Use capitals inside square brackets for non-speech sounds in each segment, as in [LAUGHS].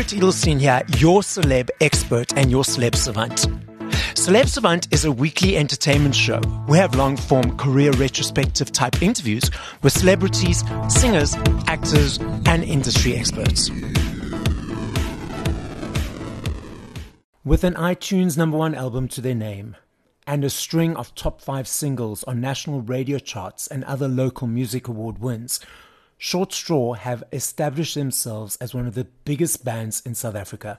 Garrett Edelstein here, your celeb expert and your celeb savant. Celeb Savant is a weekly entertainment show. We have long form career retrospective type interviews with celebrities, singers, actors, and industry experts. With an iTunes number one album to their name and a string of top five singles on national radio charts and other local music award wins, Short Straw have established themselves as one of the biggest bands in South Africa.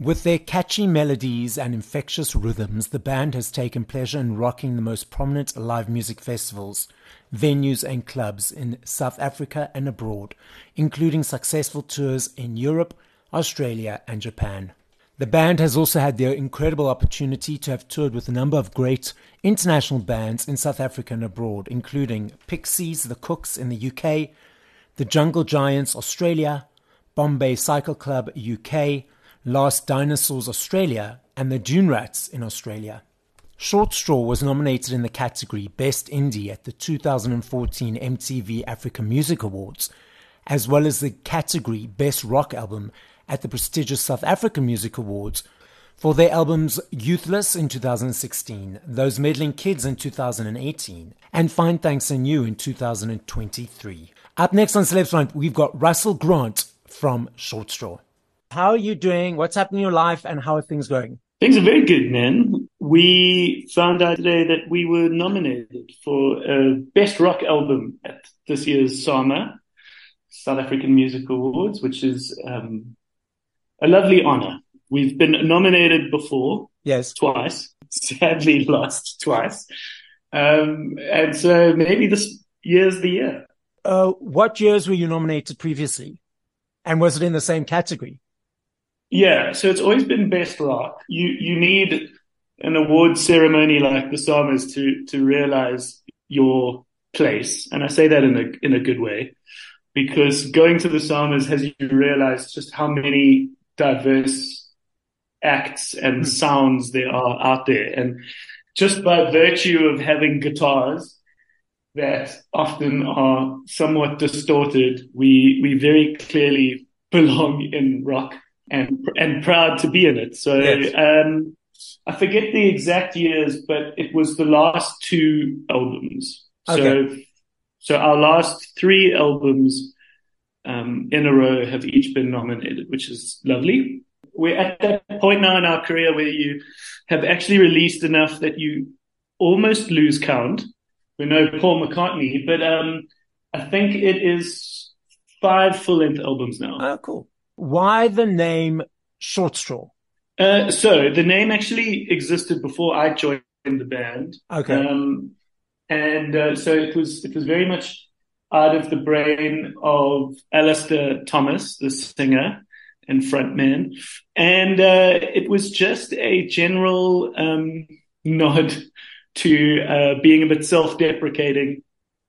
With their catchy melodies and infectious rhythms, the band has taken pleasure in rocking the most prominent live music festivals, venues, and clubs in South Africa and abroad, including successful tours in Europe, Australia, and Japan. The band has also had the incredible opportunity to have toured with a number of great international bands in South Africa and abroad, including Pixies, The Kooks in the UK, the Jungle Giants Australia, Bombay Bicycle Club UK, Last Dinosaurs Australia, and the Dune Rats in Australia. Short Straw was nominated in the category Best Indie at the 2014 MTV Africa Music Awards, as well as the category Best Rock Album at the prestigious South African Music Awards for their albums Youthless in 2016, Those Meddling Kids in 2018, and Find Thanks in You in 2023. Up next on Celeb Front, we've got Russell Grant from Short Straw. How are you doing? What's happening in your life and how are things going? Things are very good, man. We found out today that we were nominated for a Best Rock Album at this year's SAMA, South African Music Awards, which is um, a lovely honor. We've been nominated before. Yes. Twice. [LAUGHS] Sadly lost twice. Um, and so maybe this year's the year. Uh, what years were you nominated previously? And was it in the same category? Yeah, so it's always been best rock. You you need an award ceremony like the SAMAs to to realize your place, and I say that in a in a good way, because going to the SAMAs has you realize just how many diverse acts and mm. sounds there are out there, and just by virtue of having guitars that often are somewhat distorted, we, we very clearly belong in rock and, and proud to be in it. So, yes. um, I forget the exact years, but it was the last two albums. Okay. So, so our last three albums, um, in a row have each been nominated, which is lovely. We're at that point now in our career where you have actually released enough that you almost lose count we know Paul McCartney, but um, I think it is five full length albums now. Oh, cool. Why the name Short Straw? Uh, so the name actually existed before I joined the band. Okay. Um, and uh, so it was it was very much out of the brain of Alistair Thomas, the singer and frontman, and uh, it was just a general um, nod to uh, being a bit self-deprecating.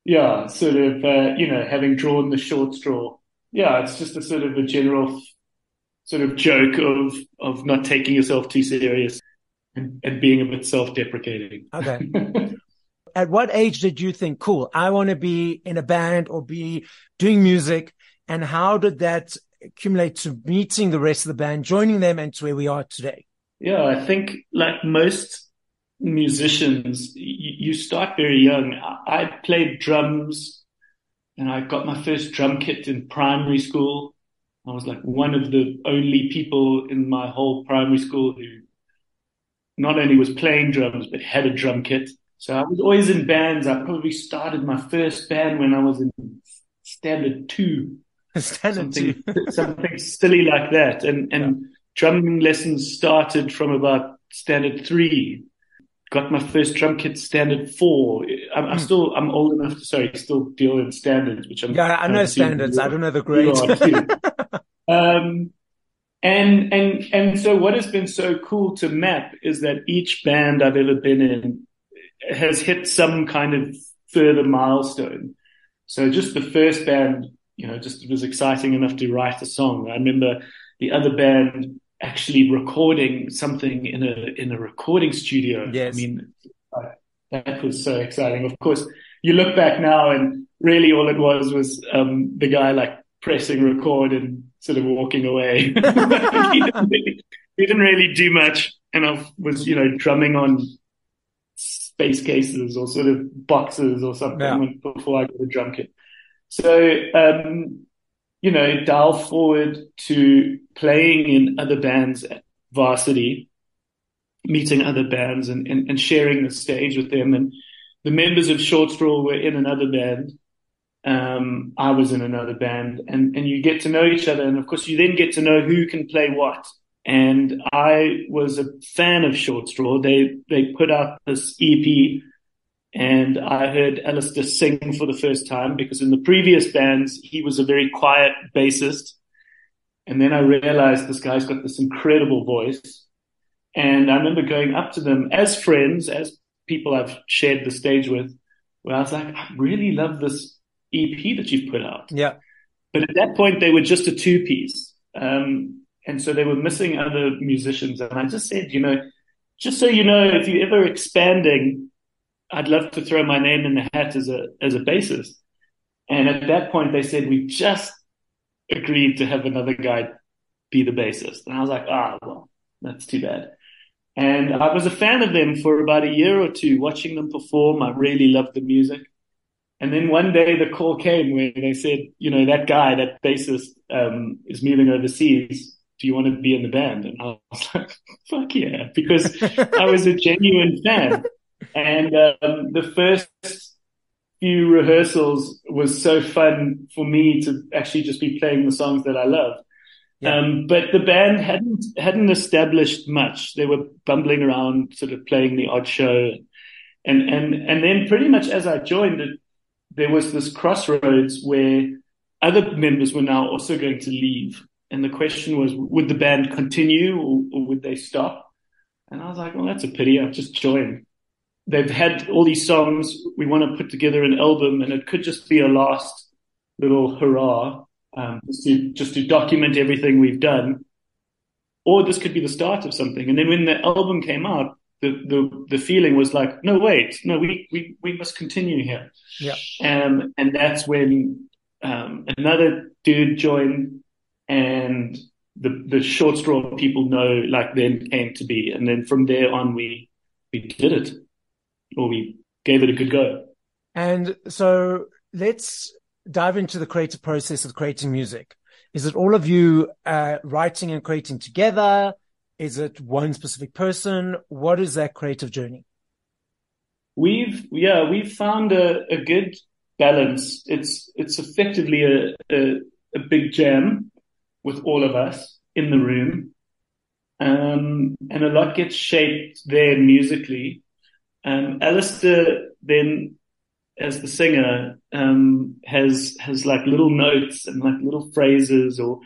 Yeah, sort of, uh, you know, having drawn the short straw. Yeah, it's just a sort of a general sort of joke of of not taking yourself too serious and, and being a bit self-deprecating. Okay. [LAUGHS] At what age did you think, cool, I want to be in a band or be doing music? And how did that accumulate to meeting the rest of the band, joining them, and to where we are today? Yeah, I think like most musicians, you, start very young. I, I played drums and I got my first drum kit in primary school. I was like one of the only people in my whole primary school who not only was playing drums, but had a drum kit. So I was always in bands. I probably started my first band when I was in standard two. [LAUGHS] Standard something, two. [LAUGHS] something silly like that. And, and yeah. drumming lessons started from about standard three got my first drum kit standard four. I'm, I'm, hmm. still I'm old enough to sorry still deal in standards, which I'm yeah I know standards. I don't know the grades. [LAUGHS] um, and and and so what has been so cool to map is that each band I've ever been in has hit some kind of further milestone. So just the first band, you know, just was exciting enough to write a song. I remember the other band actually recording something in a in a recording studio. Yes. I mean, that was so exciting. Of course, you look back now, and really all it was was um, the guy like pressing record and sort of walking away. [LAUGHS] he, didn't really, he, didn't really, do much. And I was, you know, drumming on space cases or sort of boxes or something yeah. before I got a drum kit. So, um, you know, dial forward to playing in other bands at varsity, meeting other bands and, and, and sharing the stage with them. And the members of Short Straw were in another band. Um, I was in another band and, and you get to know each other. And of course, you then get to know who can play what. And I was a fan of Short Straw. They, they put out this EP and I heard Alistair sing for the first time because in the previous bands, he was a very quiet bassist. And then I realized this guy's got this incredible voice. And I remember going up to them as friends, as people I've shared the stage with, where I was like, I really love this EP that you've put out. Yeah. But at that point, they were just a two piece. Um, and so they were missing other musicians. And I just said, you know, just so you know, if you're ever expanding, I'd love to throw my name in the hat as a as a bassist. And at that point, they said we just agreed to have another guy be the bassist, and I was like, ah, oh, well, that's too bad. And I was a fan of them for about a year or two, watching them perform. I really loved the music. And then one day the call came where they said, you know, that guy, that bassist, um, is moving overseas. Do you want to be in the band? And I was [LAUGHS] like, fuck yeah, because I was a genuine fan. And um, the first few rehearsals was so fun for me to actually just be playing the songs that I love. Yeah. Um, but the band hadn't hadn't established much. They were bumbling around, sort of playing the odd show, and and and then pretty much as I joined it, there was this crossroads where other members were now also going to leave, and the question was, would the band continue or, or would they stop? And I was like, well, that's a pity. I've just joined they've had all these songs. We want to put together an album, and it could just be a last little hurrah, um, just to just to document everything we've done, or this could be the start of something. And then when the album came out, the the the feeling was like, no, wait, no, we we we must continue here. Yeah. Um, and that's when um, another dude joined, and the the short straw people know like then came to be, and then from there on we we did it or we gave it a good go. And so let's dive into the creative process of creating music. Is it all of you uh, writing and creating together? Is it one specific person? What is that creative journey? We've yeah we've found a, a good balance. It's it's effectively a, a, a big jam with all of us in the room, um, and a lot gets shaped there musically. Um, Alistair then, as the singer, um, has has like little notes and like little phrases or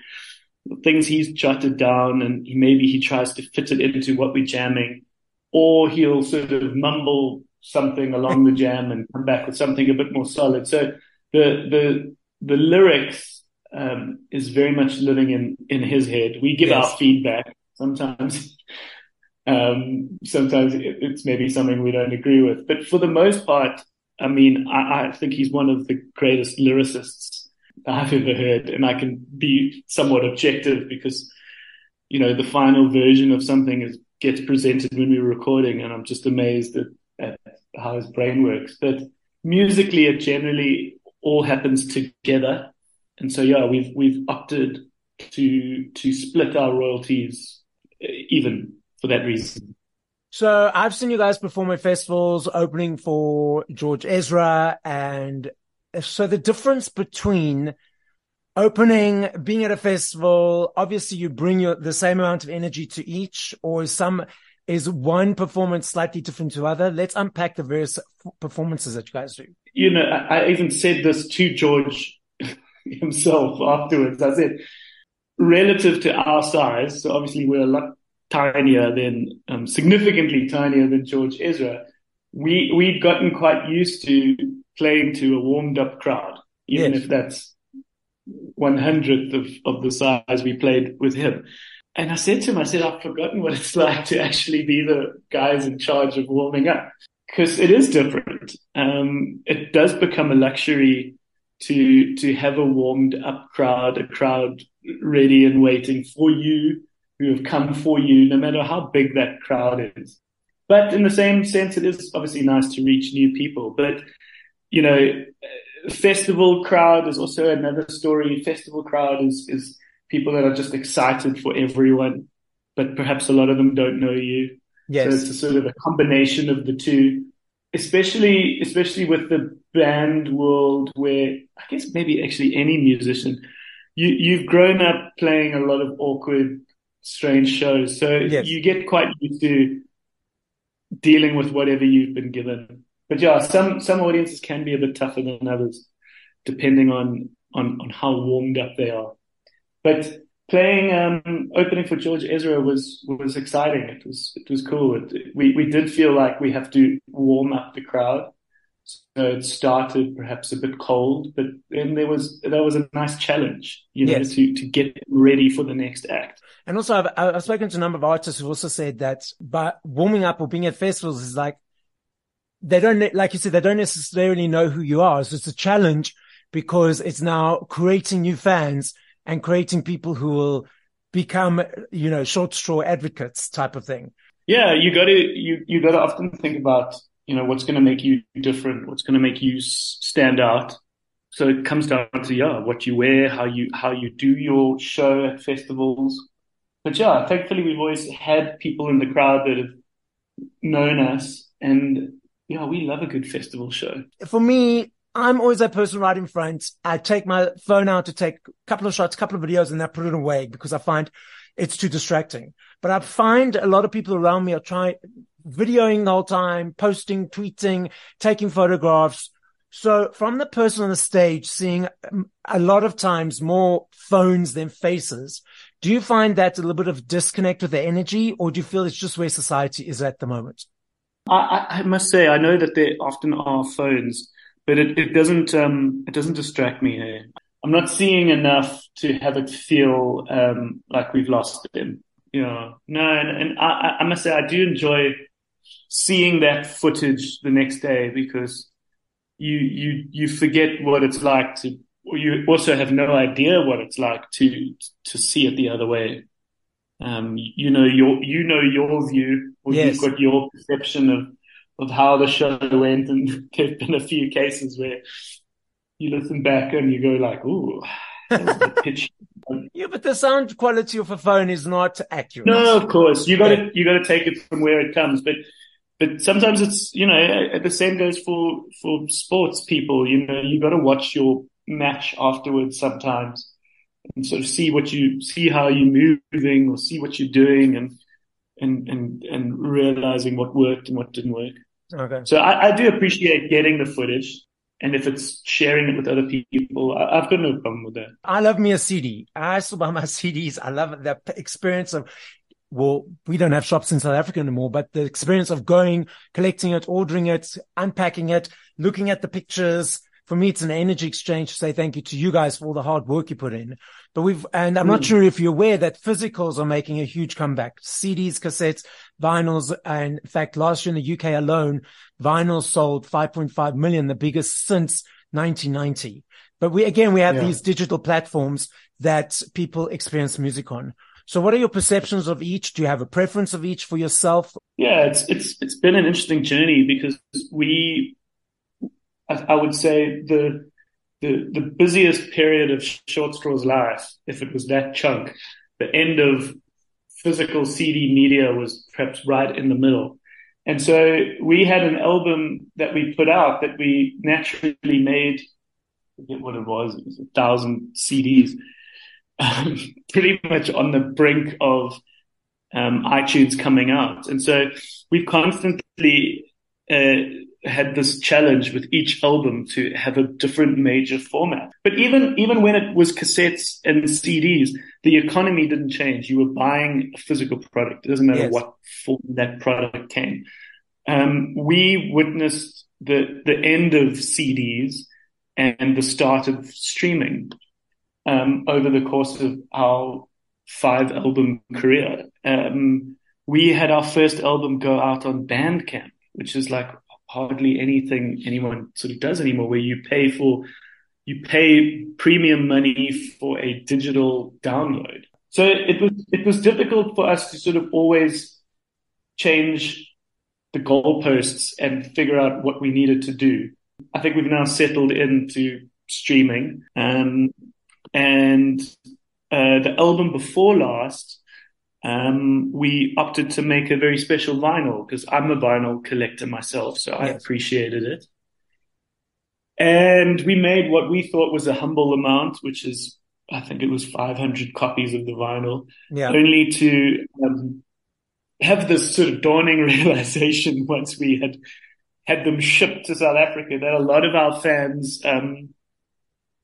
things he's jotted down, and he, maybe he tries to fit it into what we're jamming, or he'll sort of mumble something along the jam and come back with something a bit more solid. So the the the lyrics um, is very much living in in his head. We give yes. our feedback sometimes. [LAUGHS] Um, sometimes it's maybe something we don't agree with, but for the most part, I mean, I, I think he's one of the greatest lyricists I've ever heard, and I can be somewhat objective because, you know, the final version of something is gets presented when we're recording, and I'm just amazed at, at how his brain works. But musically, it generally all happens together, and so yeah, we've we've opted to to split our royalties even for that reason. So I've seen you guys perform at festivals, opening for George Ezra, and so the difference between opening, being at a festival, obviously you bring your the same amount of energy to each, or some is one performance slightly different to other. Let's unpack the various performances that you guys do. You know, I even said this to George [LAUGHS] himself afterwards. I said, relative to our size, so obviously we're a lot tinier than, um, significantly tinier than George Ezra, we, we'd gotten quite used to playing to a warmed up crowd, even yes. if that's one hundredth of, of the size we played with him. And I said to him, I said, I've forgotten what it's [LAUGHS] like to actually be the guys in charge of warming up because it is different. Um, it does become a luxury to to have a warmed up crowd, a crowd ready and waiting for you, who have come for you, no matter how big that crowd is. But in the same sense, it is obviously nice to reach new people. But you know, festival crowd is also another story. Festival crowd is is people that are just excited for everyone, but perhaps a lot of them don't know you. Yes. So it's a sort of a combination of the two, especially especially with the band world, where I guess maybe actually any musician, you you've grown up playing a lot of awkward, strange shows, so yes. you get quite used to dealing with whatever you've been given. But yeah, some some audiences can be a bit tougher than others, depending on on on how warmed up they are. But playing um, opening for George Ezra was was exciting. It was it was cool. It, we we did feel like we have to warm up the crowd. So it started perhaps a bit cold, but then there was there was a nice challenge, you know, yes. to to get ready for the next act. And also, I've, I've spoken to a number of artists who also said that by warming up or being at festivals is like they don't, like you said, they don't necessarily know who you are. So it's a challenge because it's now creating new fans and creating people who will become, you know, short straw advocates type of thing. Yeah, you got to you you got to often think about you know what's going to make you different, what's going to make you stand out. So it comes down to yeah, what you wear, how you how you do your show at festivals. But yeah, thankfully we've always had people in the crowd that have known us, and yeah, we love a good festival show. For me, I'm always that person right in front. I take my phone out to take a couple of shots, a couple of videos, and then I put it away because I find it's too distracting. But I find a lot of people around me are trying videoing the whole time, posting, tweeting, taking photographs. So from the person on the stage, seeing a lot of times more phones than faces, do you find that a little bit of disconnect with the energy or do you feel it's just where society is at the moment? I, I must say, I know that there often are phones but it, it doesn't um, it doesn't distract me here. I'm not seeing enough to have it feel um, like we've lost them. Know, no, and, and I, I must say I do enjoy seeing that footage the next day because you you you forget what it's like to, or you also have no idea what it's like to to see it the other way. Um, you know your you know your view, or yes. you've got your perception of of how the show went, and [LAUGHS] there've been a few cases where you listen back and you go like, "Ooh, [LAUGHS] pitch." Yeah, but the sound quality of a phone is not accurate. No, of course you got to you got to take it from where it comes, but but sometimes it's you know uh, the same goes for for sports people. You know, you got to watch your match afterwards sometimes and sort of see what you see how you're moving or see what you're doing and and and and realizing what worked and what didn't work. Okay. So I, I do appreciate getting the footage. And if it's sharing it with other people, I, have got no problem with that. I love me a CD. I still buy my [LAUGHS] CDs. I love the experience of, well, we don't have shops in South Africa anymore, but the experience of going, collecting it, ordering it, unpacking it, looking at the pictures, for me, it's an energy exchange to say thank you to you guys for all the hard work you put in. But we've, and I'm mm. not sure if you're aware that physicals are making a huge comeback. CDs, cassettes, vinyls. And in fact, last year in the UK alone, vinyls sold 5.5 million, the biggest since 1990. But we, again, we have yeah. these digital platforms that people experience music on. So what are your perceptions of each? Do you have a preference of each for yourself? Yeah, it's, it's, it's been an interesting journey because we, I, would say the, the, the busiest period of Short Straw's life, if it was that chunk, the end of physical CD media was perhaps right in the middle. And so we had an album that we put out that we naturally made, I forget what it was, it was a thousand CDs, um, [LAUGHS] pretty much on the brink of um, iTunes coming out. And so we've constantly uh, had this challenge with each album to have a different major format. But even, even when it was cassettes and CDs, the economy didn't change. You were buying a physical product. It doesn't matter yes. what form that product came. Um, we witnessed the, the end of CDs and the start of streaming, um, over the course of our five album career. Um, we had our first album go out on Bandcamp, which is like hardly anything anyone sort of does anymore, where you pay for you pay premium money for a digital download. So it was it was difficult for us to sort of always change the goalposts and figure out what we needed to do. I think we've now settled into streaming, um, and uh, the album before last, um, we opted to make a very special vinyl because I'm a vinyl collector myself, so I appreciated it. And we made what we thought was a humble amount, which is, I think it was 500 copies of the vinyl, yeah. only to um, have this sort of dawning [LAUGHS] realization once we had had them shipped to South Africa that a lot of our fans um,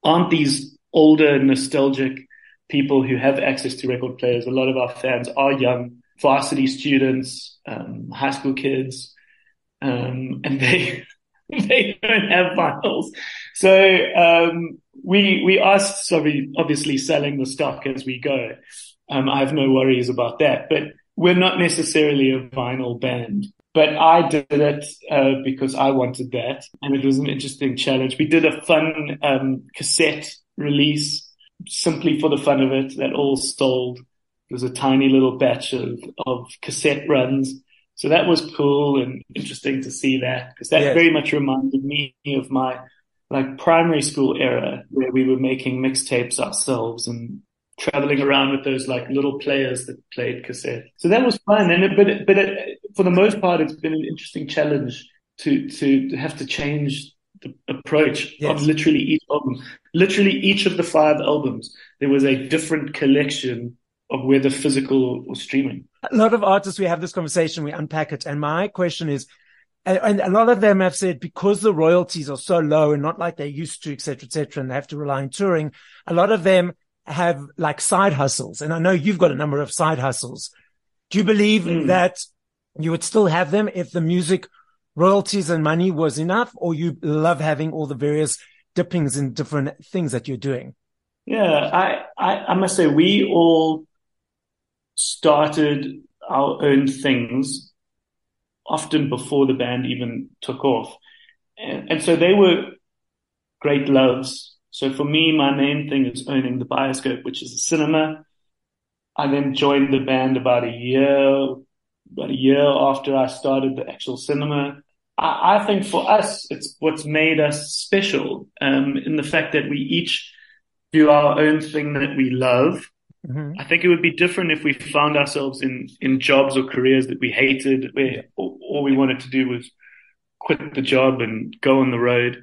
aren't these older, nostalgic people who have access to record players. A lot of our fans are young varsity students, um, high school kids, um, [LAUGHS] and they they don't have vinyls. So um, we we are sorry, obviously selling the stock as we go. Um, I have no worries about that, but we're not necessarily a vinyl band. But I did it uh, because I wanted that, and it was an interesting challenge. We did a fun um, cassette release simply for the fun of it. That all sold. It was a tiny little batch of, of cassette runs. So that was cool and interesting to see that because that yes. very much reminded me of my like primary school era where we were making mixtapes ourselves and traveling around with those like little players that played cassette. So that was fun. And it, but it, but it, for the most part, it's been an interesting challenge to to have to change the approach yes. of literally each album. Literally each of the five albums, there was a different collection of whether physical or streaming. A lot of artists, we have this conversation, we unpack it. And my question is, and a lot of them have said because the royalties are so low and not like they used to, et cetera, et cetera, and they have to rely on touring, a lot of them have like side hustles. And I know you've got a number of side hustles. Do you believe mm. that you would still have them if the music royalties and money was enough or you love having all the various dippings in different things that you're doing? Yeah, I, I, I must say we all started our own things often before the band even took off. And, and so they were great loves so for me, my main thing is owning the Bioscope, which is a cinema. I then joined the band about a year, about a year after I started the actual cinema. I, I think for us, it's what's made us special um, in the fact that we each do our own thing that we love. Mm-hmm. I think it would be different if we found ourselves in, in jobs or careers that we hated, where all, we wanted to do was quit the job and go on the road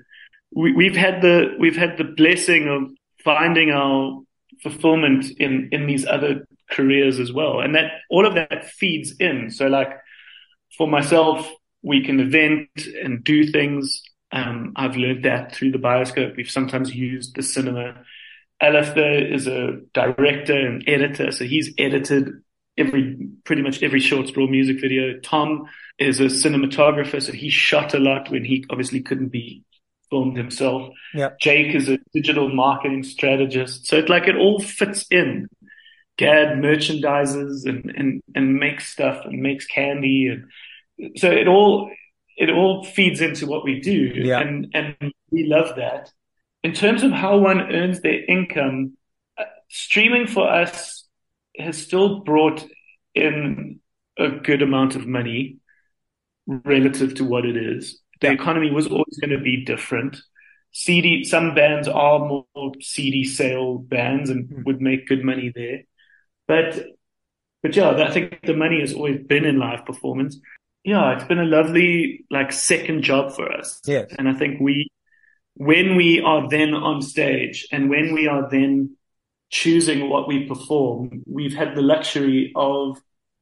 we, have had the we've had the blessing of finding our fulfillment in in these other careers as well, and that all of that feeds in. So, like for myself, we can event and do things. Um, I've learned that through the bioscope. We've sometimes used the cinema. Alistair is a director and editor, so he's edited every pretty much every Short Straw music video. Tom is a cinematographer, so he shot a lot when he obviously couldn't be filmed himself. Yeah. Jake is a digital marketing strategist. So it's like it all fits in. Gad merchandises and, and, and makes stuff and makes candy. And so it all, it all feeds into what we do. Yeah. And, and we love that. In terms of how one earns their income, uh, streaming for us has still brought in a good amount of money relative to what it is the economy was always going to be different. CD, some bands are more CD sale bands and mm. would make good money there. But, but yeah, I think the money has always been in live performance. Yeah, it's been a lovely, like, second job for us. Yes. And I think we, when we are then on stage and when we are then choosing what we perform, we've had the luxury of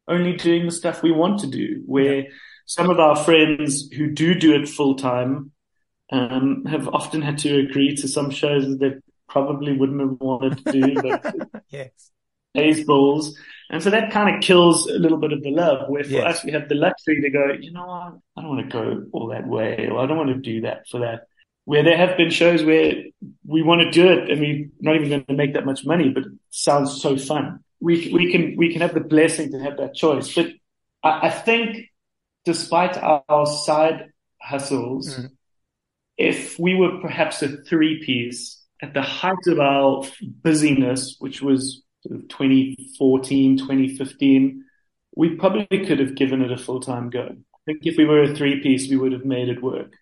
only doing the stuff we want to do, where yeah some of our friends who do do it full time um, have often had to agree to some shows that they probably wouldn't have wanted to do, but [LAUGHS] yes. Balls. And so that kind of kills a little bit of the love. Where for yes. us, we have the luxury to go, you know what, I don't want to go all that way, or I don't want to do that for that. Where there have been shows where we want to do it and we're not even going to make that much money, but it sounds so fun. We we can we can have the blessing to have that choice. But I, I think despite our side hustles, mm. if we were perhaps a three piece, at the height of our busyness, which was 2014, 2015, we probably could have given it a full time go. I think if we were a three piece, we would have made it work.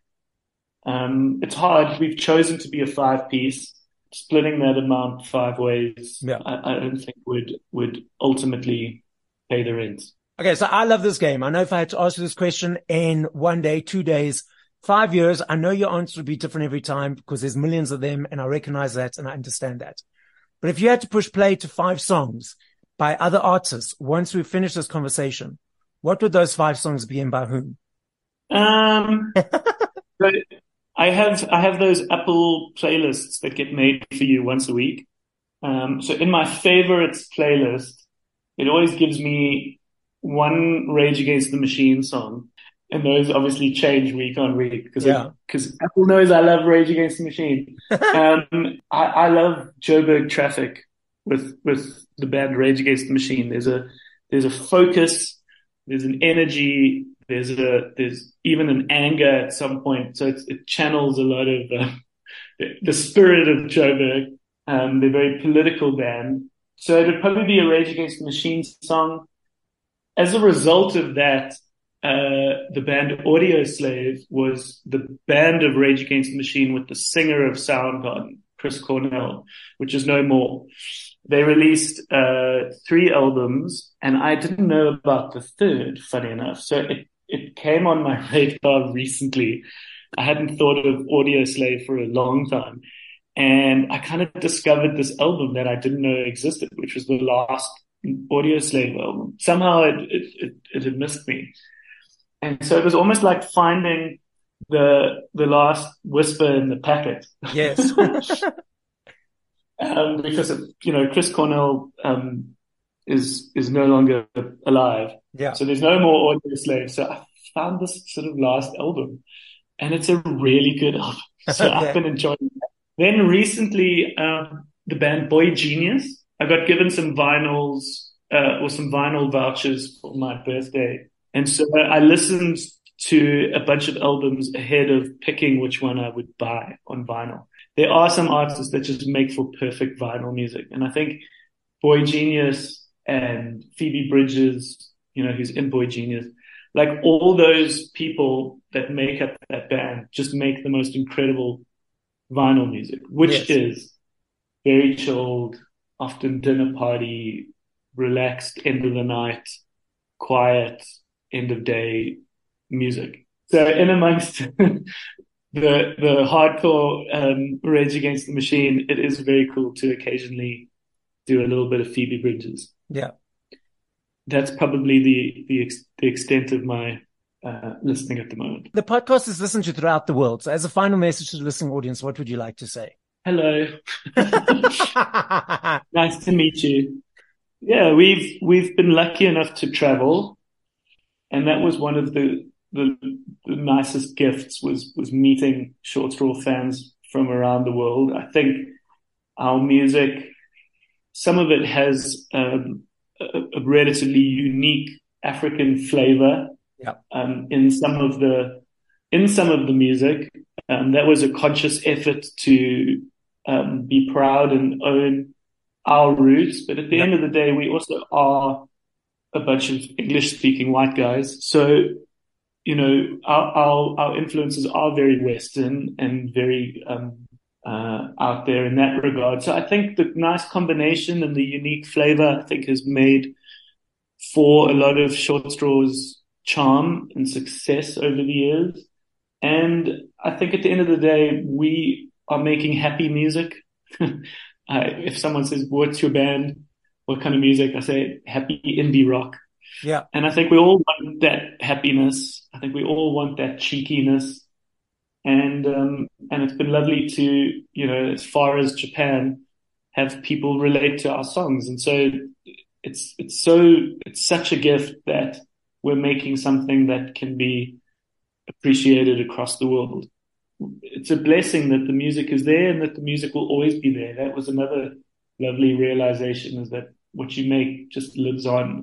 Um, it's hard. We've chosen to be a five piece. Splitting that amount five ways, yeah. I, I don't think would would ultimately pay the rent. Okay, so I love this game. I know if I had to ask you this question in one day, two days, five years, I know your answer would be different every time because there's millions of them and I recognize that and I understand that. But if you had to push play to five songs by other artists once we finish this conversation, what would those five songs be and by whom? Um, [LAUGHS] I have I have those Apple playlists that get made for you once a week. Um, so in my favorites playlist, it always gives me one Rage Against the Machine song, and those obviously change week on week because because yeah. Apple knows I love Rage Against the Machine. [LAUGHS] um, I, I love Joburg Traffic with with the band Rage Against the Machine. There's a there's a focus, there's an energy, there's a there's even an anger at some point. So it channels a lot of uh, the, the, spirit of Joburg. Um, they're a very political band. So it would probably be a Rage Against the Machine song. As a result of that, uh, the band Audioslave was the band of Rage Against the Machine with the singer of Soundgarden, Chris Cornell, which is no more. They released uh, three albums, and I didn't know about the third. Funny enough, so it it came on my [LAUGHS] radar recently. I hadn't thought of Audioslave for a long time. And I kind of discovered this album that I didn't know existed, which was the last Audioslave album. Somehow it, it, it, it had missed me. And so it was almost like finding the, the last whisper in the packet. Yes. [LAUGHS] um, because, of, you know, Chris Cornell, um, is is no longer alive. Yeah. So there's no more Audioslave. So I found this sort of last album, and it's a really good album. [LAUGHS] So okay. I've been enjoying that. Then recently, um, the band Boy Genius. I got given some vinyls uh, or some vinyl vouchers for my birthday, and so I listened to a bunch of albums ahead of picking which one I would buy on vinyl. There are some artists that just make for perfect vinyl music, and I think Boy Genius and Phoebe Bridgers, you know, who's in Boy Genius, Like all those people that make up that band just make the most incredible vinyl music, which yes. is very chilled, often dinner party, relaxed, end of the night, quiet, end of day music. So in amongst [LAUGHS] the the hardcore um, Rage Against the Machine, it is very cool to occasionally do a little bit of Phoebe Bridgers. Yeah. That's probably the, the, ex- the extent of my uh, listening at the moment. The podcast is listened to throughout the world. So as a final message to the listening audience, what would you like to say? Hello. [LAUGHS] nice to meet you. Yeah, we've, we've been lucky enough to travel. And that was one of the, the, the nicest gifts was, was meeting Short Straw fans from around the world. I think our music some of it has um, a, a, relatively unique African flavor yeah. um, in some of the in some of the music. Um, that was a conscious effort to um, be proud and own our roots. But at the yeah. end of the day, we also are a bunch of English speaking white guys. So, you know, our, our, our influences are very Western and very, um, uh, out there in that regard. So I think the nice combination and the unique flavor, I think, has made for a lot of short straws charm and success over the years. And I think at the end of the day, we are making happy music. [LAUGHS] uh, if someone says, what's your band? What kind of music? I say happy indie rock. Yeah. And I think we all want that happiness. I think we all want that cheekiness and um, and it's been lovely to you know as far as Japan have people relate to our songs, and so it's it's so it's such a gift that we're making something that can be appreciated across the world. It's a blessing that the music is there and that the music will always be there. That was another lovely realization is that what you make just lives on.